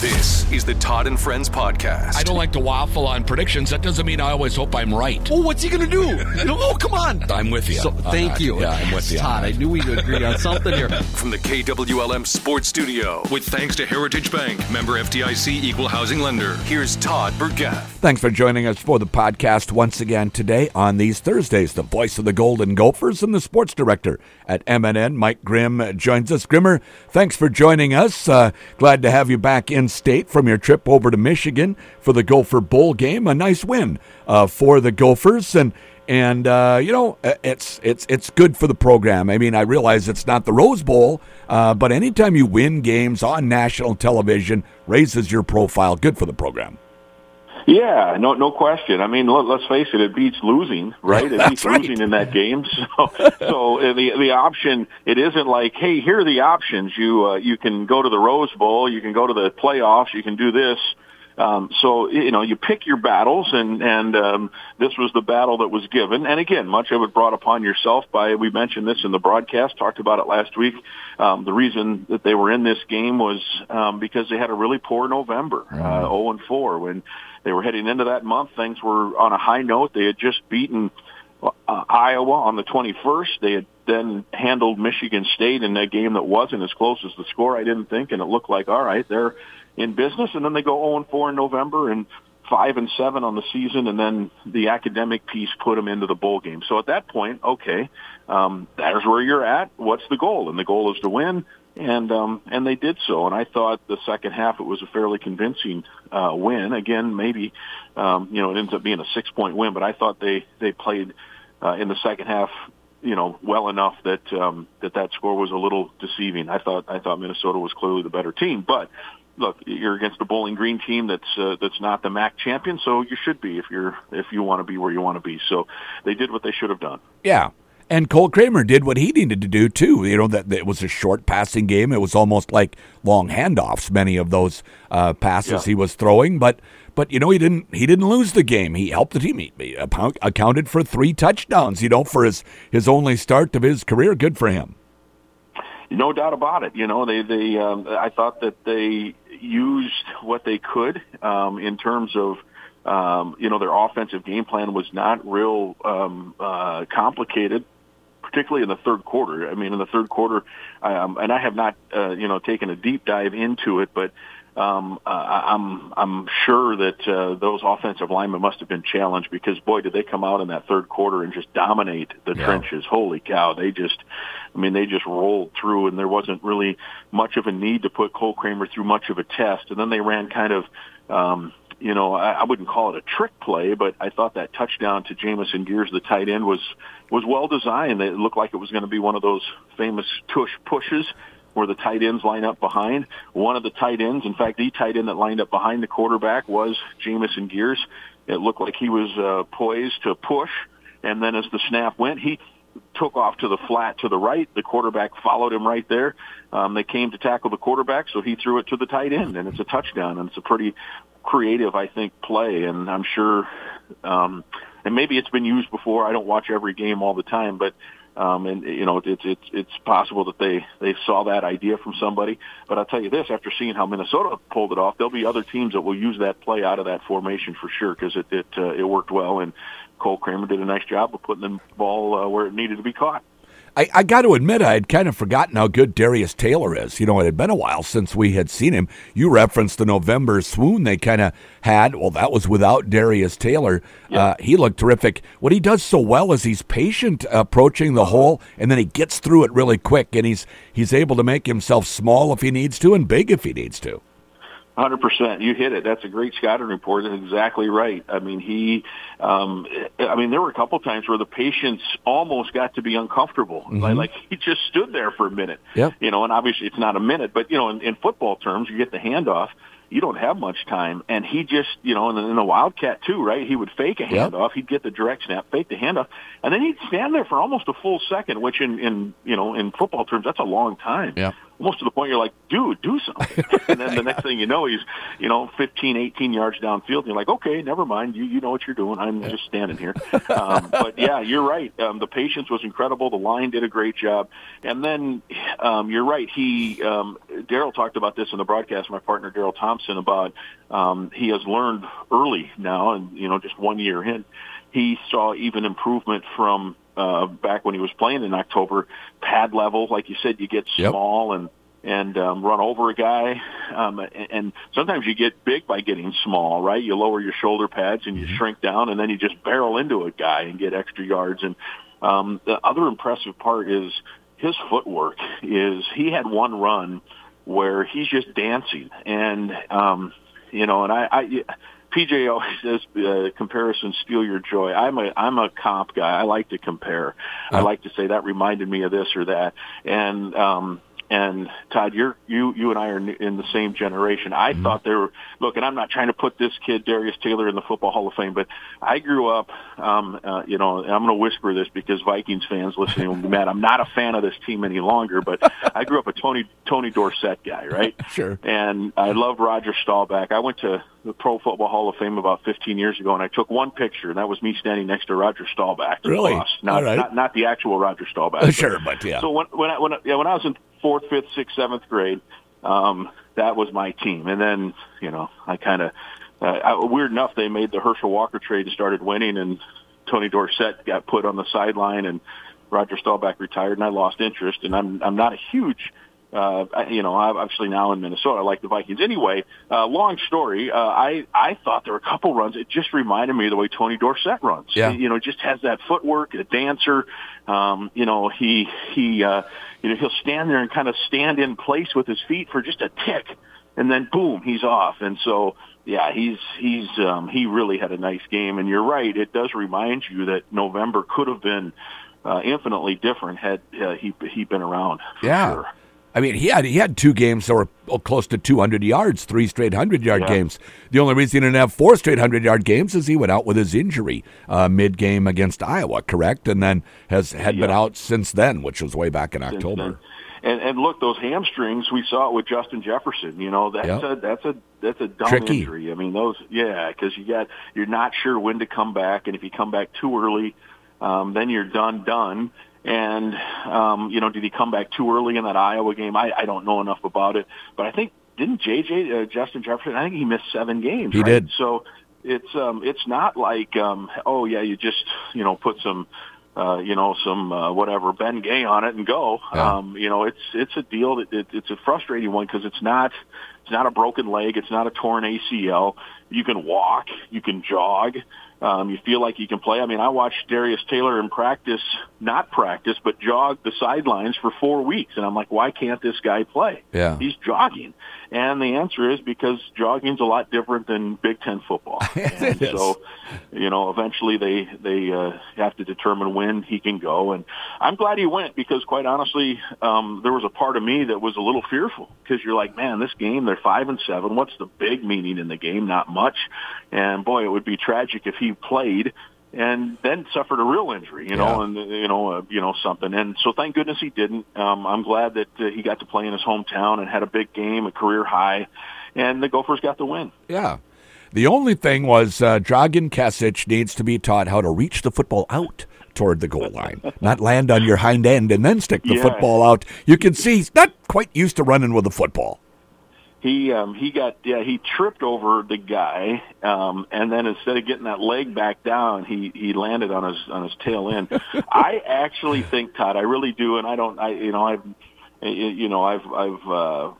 This is the Todd and Friends podcast. I don't like to waffle on predictions. That doesn't mean I always hope I'm right. Oh, what's he going to do? oh, come on. I'm with you. So, thank that. you. Yeah, I'm with you. Todd, I knew we'd agree on something here. From the KWLM Sports Studio, with thanks to Heritage Bank, member FDIC equal housing lender. Here's Todd Burgaff. Thanks for joining us for the podcast once again today on these Thursdays. The voice of the Golden Gophers and the sports director at MNN, Mike Grimm, joins us. Grimmer, thanks for joining us. Uh, glad to have you back in state from your trip over to Michigan for the Gopher Bowl game. A nice win uh, for the Gophers and. And uh, you know uh, it's it's it's good for the program. I mean, I realize it's not the Rose Bowl, uh, but anytime you win games on national television, raises your profile. Good for the program. Yeah, no, no question. I mean, let, us face it; it beats losing, right? It beats right. losing in that game. So, so uh, the the option it isn't like, hey, here are the options. You uh, you can go to the Rose Bowl, you can go to the playoffs, you can do this. Um, so you know, you pick your battles, and and um, this was the battle that was given. And again, much of it brought upon yourself by we mentioned this in the broadcast, talked about it last week. Um, the reason that they were in this game was um, because they had a really poor November, uh, zero and four when they were heading into that month. Things were on a high note. They had just beaten uh, Iowa on the 21st. They had then handled Michigan State in a game that wasn't as close as the score, I didn't think, and it looked like, all right, they're in business. And then they go 0 and 4 in November and 5 and 7 on the season, and then the academic piece put them into the bowl game. So at that point, okay, um, there's where you're at. What's the goal? And the goal is to win. And um, and they did so, and I thought the second half it was a fairly convincing uh, win. Again, maybe um, you know it ends up being a six point win, but I thought they they played uh, in the second half, you know, well enough that um, that that score was a little deceiving. I thought I thought Minnesota was clearly the better team, but look, you're against a Bowling Green team that's uh, that's not the MAC champion, so you should be if you're if you want to be where you want to be. So they did what they should have done. Yeah. And Cole Kramer did what he needed to do too. You know that, that it was a short passing game. It was almost like long handoffs. Many of those uh, passes Yeah. he was throwing, but but you know he didn't he didn't lose the game. He helped the team. He, accounted for three touchdowns. You know for his his only start of his career. Good for him. No doubt about it. You know, they they um, I thought that they used what they could um, in terms of um, you know their offensive game plan was not real um, uh, complicated, particularly in the third quarter. I mean, in the third quarter, um, and I have not uh, you know taken a deep dive into it, but um, uh, I'm I'm sure that uh, those offensive linemen must have been challenged because boy, did they come out in that third quarter and just dominate the trenches. Holy cow, they just, I mean, they just rolled through, and there wasn't really much of a need to put Cole Kramer through much of a test. And then they ran kind of. Um, you know, I, I wouldn't call it a trick play, but I thought that touchdown to Jameson Geers, the tight end, was was well designed. It looked like it was going to be one of those famous tush pushes where the tight ends line up behind. One of the tight ends, in fact, the tight end that lined up behind the quarterback was Jameson Geers. It looked like he was uh, poised to push, and then as the snap went, he took off to the flat to the right. The quarterback followed him right there. Um, they came to tackle the quarterback, so he threw it to the tight end, and it's a touchdown. And it's a pretty creative, I think, play. And I'm sure, um, and maybe it's been used before. I don't watch every game all the time, but um, and you know it's it's it's possible that they they saw that idea from somebody. But I'll tell you this: after seeing how Minnesota pulled it off, there'll be other teams that will use that play out of that formation for sure because it it uh, it worked well and. Cole Kramer did a nice job of putting the ball uh, where it needed to be caught. I, I got to admit, I had kind of forgotten how good Darius Taylor is. You know, it had been a while since we had seen him. You referenced the November swoon they kind of had. Well, that was without Darius Taylor. Uh, he looked terrific. What he does so well is he's patient approaching the hole, and then he gets through it really quick, and he's he's able to make himself small if he needs to and big if he needs to. Hundred percent, you hit it. That's a great scouting report. That's exactly right. I mean, he, um, I mean, there were a couple times where the patients almost got to be uncomfortable. Like, like he just stood there for a minute. Yep. You know, and obviously it's not a minute, but you know, in, in football terms, you get the handoff. You don't have much time, and he just, you know, in the, in the Wildcat too, right? He would fake a Yep. handoff. He'd get the direct snap, fake the handoff, and then he'd stand there for almost a full second, which in, in you know, in football terms, that's a long time Yep. Almost to the point you're like, dude, do something. and then the next thing you know, he's, you know, 15, 18 yards downfield. And you're like, okay, never mind. You, you know what you're doing. I'm just standing here. Um, but yeah, you're right. Um, the patience was incredible. The line did a great job. And then, um, you're right. He, um, Daryl talked about this in the broadcast, my partner, Daryl Thompson. Thompson about um, he has learned early now, and you know, just one year in, he saw even improvement from uh, back when he was playing in October. Pad level, like you said, you get Yep. small and and um, run over a guy, um, and, and sometimes you get big by getting small, right? You lower your shoulder pads and you shrink down, and then you just barrel into a guy and get extra yards. And um, the other impressive part is his footwork. Is he had one run where he's just dancing, and um, you know, and I. I PJ always says uh, comparisons steal your joy. I'm a I'm a comp guy. I like to compare. I like to say that reminded me of this or that. And um and Todd, you're you you and I are in the same generation. I thought they were look, and I'm not trying to put this kid Darius Taylor in the Football Hall of Fame, but I grew up, um, uh, you know, and I'm going to whisper this because Vikings fans listening will be mad. I'm not a fan of this team any longer, but I grew up a Tony Tony Dorsett guy, right? Sure. And I loved Roger Staubach. I went to the Pro Football Hall of Fame about 15 years ago, and I took one picture, and that was me standing next to Roger Staubach. Really? Not, right. not not the actual Roger Staubach. Uh, but- sure, but yeah. So when when I, when I, yeah, when I was in fourth, fifth, sixth, seventh grade, um, that was my team, and then you know I kind of uh, weird enough they made the Herschel Walker trade and started winning, and Tony Dorsett got put on the sideline, and Roger Staubach retired, and I lost interest, and I'm I'm not a huge. Uh, you know, I'm obviously now in Minnesota. I like the Vikings. Anyway, uh, long story. Uh, I I thought there were a couple runs. It just reminded me of the way Tony Dorsett runs. Yeah. You know, just has that footwork, a dancer. Um, you know, he he uh, you know he'll stand there and kind of stand in place with his feet for just a tick, and then boom, he's off. And so yeah, he's he's um, he really had a nice game. And you're right, it does remind you that November could have been uh, infinitely different had uh, he he been around. For Yeah. sure. I mean, he had he had two games that were close to 200 yards, three straight 100 yard Yeah. games. The only reason he didn't have four straight 100 yard games is he went out with his injury uh, mid game against Iowa, correct? And then has had been out since then, which was way back in since October. then. And and look, those hamstrings we saw it with Justin Jefferson. You know that's Yep. a that's a that's a dumb Tricky. injury. I mean those yeah because you got you're not sure when to come back, and if you come back too early, um, then you're done done. And um, you know, did he come back too early in that Iowa game? I, I don't know enough about it, but I think didn't JJ uh, Justin Jefferson? I think he missed seven games. He right? did. So it's um it's not like um oh yeah you just you know put some uh you know some uh, whatever Bengay on it and go Yeah. um you know it's it's a deal that it, it's a frustrating one because it's not it's not a broken leg it's not a torn ACL you can walk you can jog um you feel like you can play I mean I watched Darius Taylor in practice not practice but jog the sidelines for 4 weeks and I'm like why can't this guy play Yeah. he's jogging and the answer is because jogging's a lot different than Big Ten football. so, you know, eventually they they uh, have to determine when he can go. And I'm glad he went because, quite honestly, um, there was a part of me that was a little fearful because you're like, man, this game they're five and seven. What's the big meaning in the game? Not much. And boy, it would be tragic if he played and then suffered a real injury, you know, Yeah. and you know, uh, you know something. And so, thank goodness he didn't. Um, I'm glad that uh, he got to play in his hometown and had a big game, a career high, and the Gophers got the win. Yeah. The only thing was uh, Dragan Kesich needs to be taught how to reach the football out toward the goal line, not land on your hind end and then stick the Yeah. football out. You can see he's not quite used to running with a football. He um, he got yeah he tripped over the guy, um, and then instead of getting that leg back down, he he landed on his on his tail end. I actually think Todd, I really do, and I don't, I you know I've. You know, I've I've uh,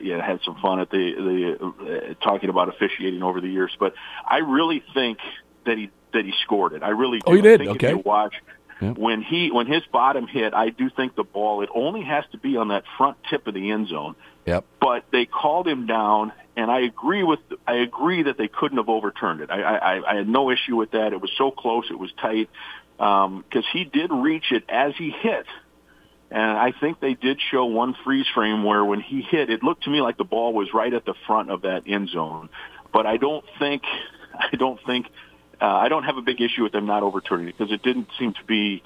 yeah had some fun at the the uh, talking about officiating over the years, but I really think that he that he scored it. I really do. Oh, you did? think Okay. If you watch Yep. when he when his bottom hit, I do think the ball it only has to be on that front tip of the end zone Yep. but they called him down, and I agree with I agree that they couldn't have overturned it. I I, I had no issue with that. It was so close, it was tight, because he did reach it as he hit, and I think they did show one freeze frame where when he hit, it looked to me like the ball was right at the front of that end zone, but I don't think I don't think uh, I don't have a big issue with them not overturning it because it didn't seem to be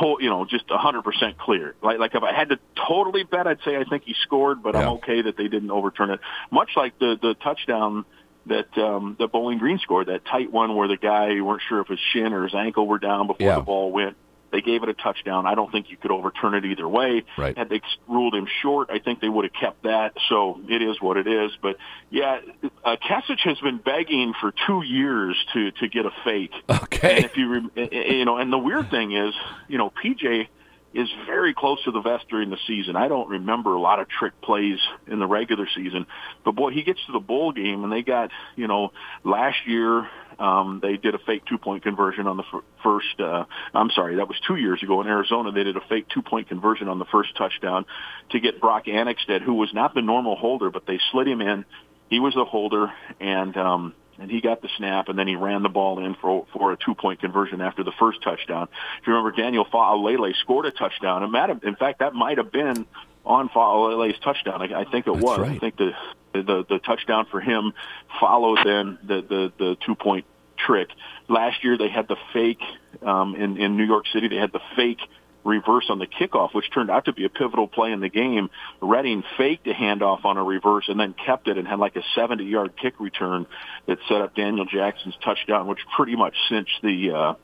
to, you know, just a hundred percent clear. Like, like if I had to totally bet, I'd say I think he scored, but Yeah. I'm okay that they didn't overturn it. Much like the the touchdown that um, that Bowling Green scored, that tight one where the guy you weren't sure if his shin or his ankle were down before Yeah. the ball went. They gave it a touchdown. I don't think you could overturn it either way. Right. Had they ruled him short, I think they would have kept that. So it is what it is. But yeah, uh, Kesich has been begging for two years to to get a fake. Okay. And if you re- you know, and the weird thing is, you know, PJ is very close to the vest during the season. I don't remember a lot of trick plays in the regular season, but boy, he gets to the bowl game and they got, you know, last year um, they did a fake two point conversion on the f- first. Uh, I'm sorry, that was two years ago in Arizona. They did a fake two point conversion on the first touchdown to get Brock Annexstad, who was not the normal holder, but they slid him in. He was the holder, and um, and he got the snap, and then he ran the ball in for for a two point conversion after the first touchdown. If you remember, Daniel Faalele scored a touchdown, and have, in fact, that might have been on Faalele's touchdown. I, I think it That's was. right. I think the, the the touchdown for him followed then the the, the two point trick. Last year they had the fake um, in in New York City. They had the fake reverse on the kickoff, which turned out to be a pivotal play in the game. Redding faked a handoff on a reverse and then kept it and had like a 70-yard kick return that set up Daniel Jackson's touchdown, which pretty much cinched the uh,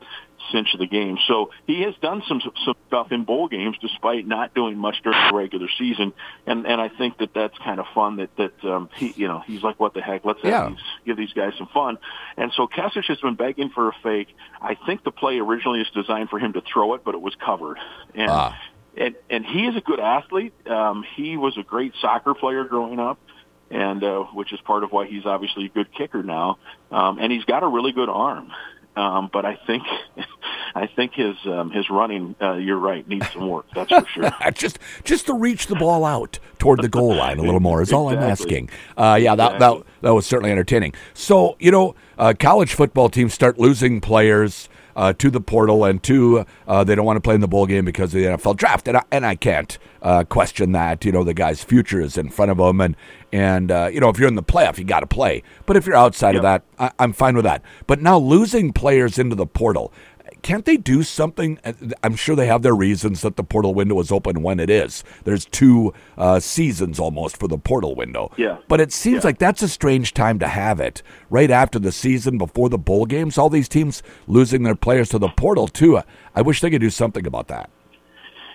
cinch of the game. So he has done some some stuff in bowl games despite not doing much during the regular season, and and I think that that's kind of fun. That that um, he you know he's like what the heck let's have Yeah. these, give these guys some fun, and so Kesich has been begging for a fake. I think the play originally is designed for him to throw it, but it was covered, and Ah. and and he is a good athlete. Um, he was a great soccer player growing up. And uh, which is part of why he's obviously a good kicker now, um, and he's got a really good arm. Um, but I think, I think his um, his running, uh, you're right, needs some work. That's for sure. just just to reach the ball out toward the goal line a little more is all I'm asking. Uh, yeah, that, that Exactly. that was certainly entertaining. So you know, uh, college football teams start losing players. Uh, to the portal and to uh, they don't want to play in the bowl game because of the NFL draft and I, and I can't uh, question that you know the guy's future is in front of him and and uh, you know if you're in the playoff you got to play. But if you're outside of that I, I'm fine with that. But now losing players into the portal can't they do something? I'm sure they have their reasons that the portal window is open when it is. There's two uh, seasons almost for the portal window. Yeah. But it seems Yeah. like that's a strange time to have it right after the season, before the bowl games. All these teams losing their players to the portal too. I wish they could do something about that.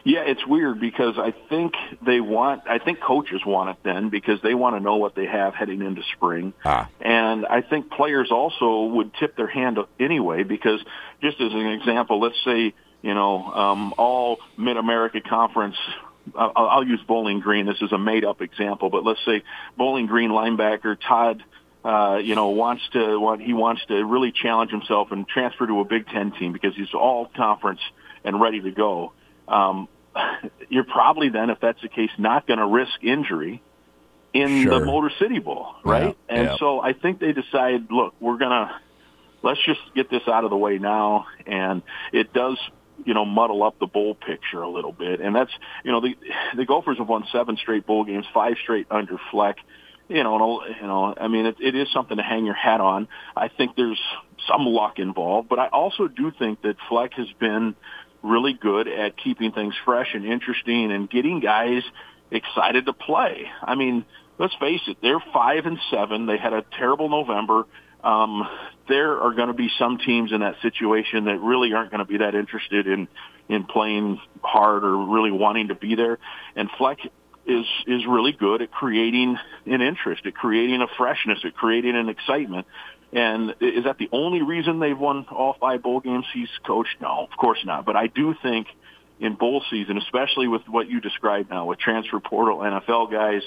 Yeah, it's weird because I think they want, I think coaches want it then because they want to know what they have heading into spring. Ah. And I think players also would tip their hand anyway because just as an example, let's say, you know, um, all Mid-America Conference I'll, I'll use Bowling Green. This is a made-up example, but let's say Bowling Green linebacker Todd, uh, you know, wants to want he wants to really challenge himself and transfer to a Big Ten team because he's all conference and ready to go. Um, you're probably then, if that's the case, not going to risk injury in Sure. the Motor City Bowl, right? Yeah, and yeah. so I think they decide, look, we're gonna let's just get this out of the way now, and it does. You know, muddle up the bowl picture a little bit, and that's you know the the Gophers have won seven straight bowl games, five straight under Fleck. You know, and, you know, I mean, it, it is something to hang your hat on. I think there's some luck involved, but I also do think that Fleck has been really good at keeping things fresh and interesting and getting guys excited to play. I mean, let's face it, they're five and seven. They had a terrible November. Um, there are going to be some teams in that situation that really aren't going to be that interested in in playing hard or really wanting to be there. And Fleck is is really good at creating an interest, at creating a freshness, at creating an excitement. And is that the only reason they've won all five bowl games he's coached? No, of course not. But I do think in bowl season, especially with what you described now, with transfer portal, NFL guys,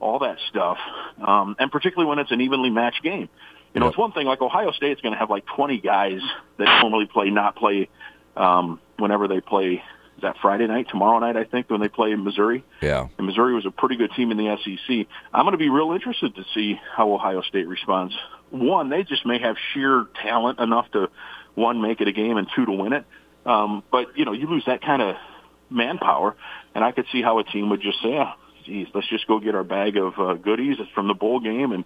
all that stuff, um, and particularly when it's an evenly matched game. You know, Yep. it's one thing like Ohio State's going to have like 20 guys that normally play, not play um, whenever they play. Is that Friday night, tomorrow night? I think when they play in Missouri. Yeah. And Missouri was a pretty good team in the SEC. I'm going to be real interested to see how Ohio State responds. One, they just may have sheer talent enough to one make it a game and two to win it. Um, but you know, you lose that kind of manpower, and I could see how a team would just say, "Ah, geez, let's just go get our bag of uh, goodies from the bowl game and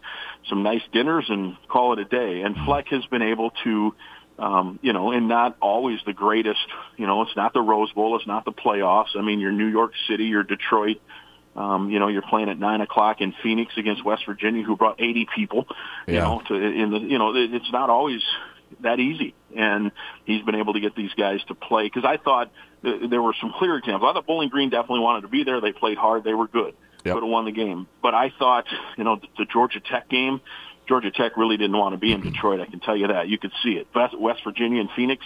some nice dinners and call it a day." And Fleck has been able to um, you know, and not always the greatest. You know, it's not the Rose Bowl, it's not the playoffs. I mean, you're New York City, you're Detroit. Um, you know, you're playing at nine o'clock in Phoenix against West Virginia, who brought 80 people. You Yeah. know, to in the you know, it, it's not always that easy. And he's been able to get these guys to play because I thought th- there were some clear examples. I thought Bowling Green definitely wanted to be there. They played hard. They were good. Yep. Could have won the game. But I thought, you know, the, the Georgia Tech game, Georgia Tech really didn't want to be in Detroit. I can tell you that. You could see it. West Virginia and Phoenix,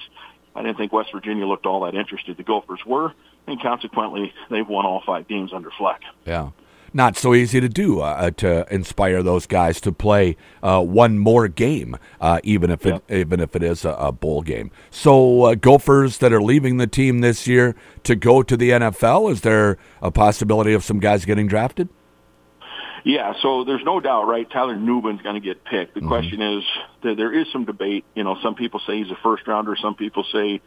I didn't think West Virginia looked all that interested. The Gophers were, and consequently, they've won all five games under Fleck. Yeah. Not so easy to do uh, to inspire those guys to play uh, one more game, uh, even if it Yeah. even if it is a, a bowl game. So uh, Gophers that are leaving the team this year to go to the NFL, is there a possibility of some guys getting drafted? Yeah, so there's no doubt, right? Tyler Nubin's going to get picked. The question is there is some debate. You know, some people say he's a first rounder. Some people say,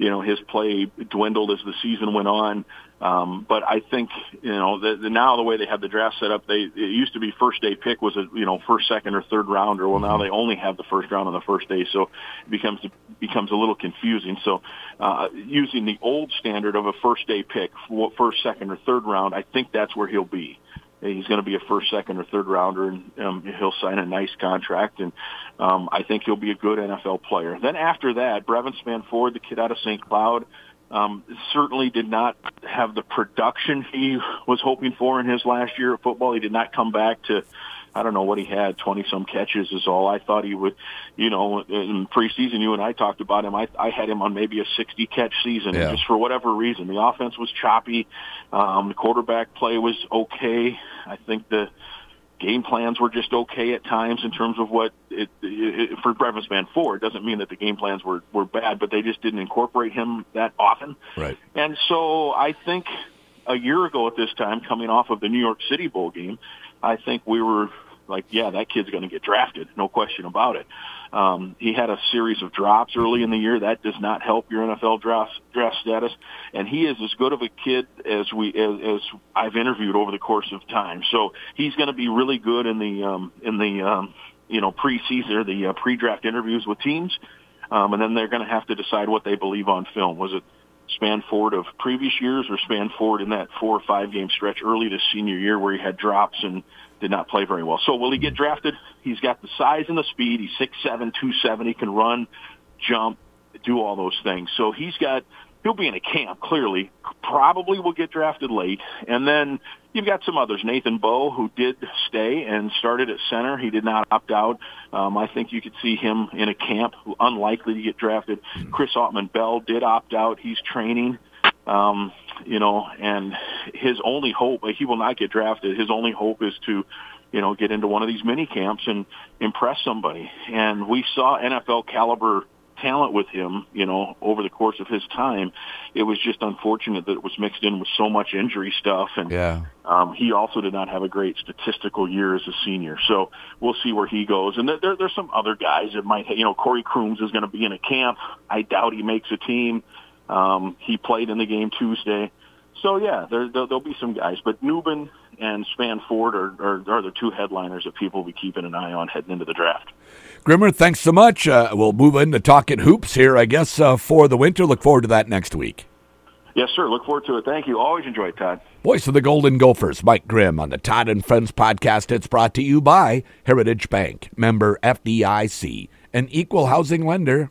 you know, his play dwindled as the season went on. Um, but I think, you know, the, the, now the way they have the draft set up, they it used to be first day pick was a you know first, second, or third rounder. Well, now they only have the first round on the first day, so it becomes becomes a little confusing. So, uh, using the old standard of a first day pick, first, second, or third round, I think that's where he'll be. He's going to be a first, second, or third rounder, and um, he'll sign a nice contract. And um, I think he'll be a good NFL player. Then after that, Brevyn Spann-Ford, the kid out of St. Cloud, um, certainly did not have the production he was hoping for in his last year of football. He did not come back to, I don't know what he had, 20 some catches is all. I thought he would, you know, in preseason, you and I talked about him. I, I had him on maybe a 60 catch season. Yeah. Just for whatever reason, the offense was choppy. Um, the quarterback play was okay. I think the, game plans were just okay at times in terms of what it, it, for Brevyn Spann-Ford. It doesn't mean that the game plans were were bad, but they just didn't incorporate him that often. Right. And so I think a year ago at this time, coming off of the New York City bowl game, I think we were like, yeah, that kid's going to get drafted, no question about it. Um, he had a series of drops early in the year. That does not help your NFL draft draft status. And he is as good of a kid as we as, as I've interviewed over the course of time. So he's going to be really good in the um, in the um, you know preseason the uh, pre-draft interviews with teams. Um, and then they're going to have to decide what they believe on film. Was it Spann-Ford of previous years or Spann-Ford in that four or five game stretch early this senior year where he had drops and did not play very well. So will he get drafted? He's got the size and the speed. He's six seven, two seventy, can run, jump, do all those things. So he's got he'll be in a camp clearly. Probably will get drafted late. And then you've got some others. Nathan Boe, who did stay and started at center. He did not opt out. Um, I think you could see him in a camp, unlikely to get drafted. Chris Autman-Bell did opt out. He's training. Um, you know, and his only hope, he will not get drafted. His only hope is to, you know, get into one of these mini camps and impress somebody. And we saw NFL caliber talent with him, you know, over the course of his time. It was just unfortunate that it was mixed in with so much injury stuff. And Yeah. um, he also did not have a great statistical year as a senior. So we'll see where he goes. And there, there, there's some other guys that might, you know, Corey Crooms is going to be in a camp. I doubt he makes a team. Um, he played in the game Tuesday. So yeah, there, there, there'll be some guys, but Nubin and Spann-Ford are, are, are the two headliners that people will be keeping an eye on heading into the draft. Grimmer, thanks so much. Uh, we'll move into talking hoops here, I guess, uh, for the winter. Look forward to that next week. Yes, sir. Look forward to it. Thank you. Always enjoy it, Todd. Voice of the Golden Gophers, Mike Grimm on the Todd and Friends podcast. It's brought to you by Heritage Bank, member FDIC, an equal housing lender.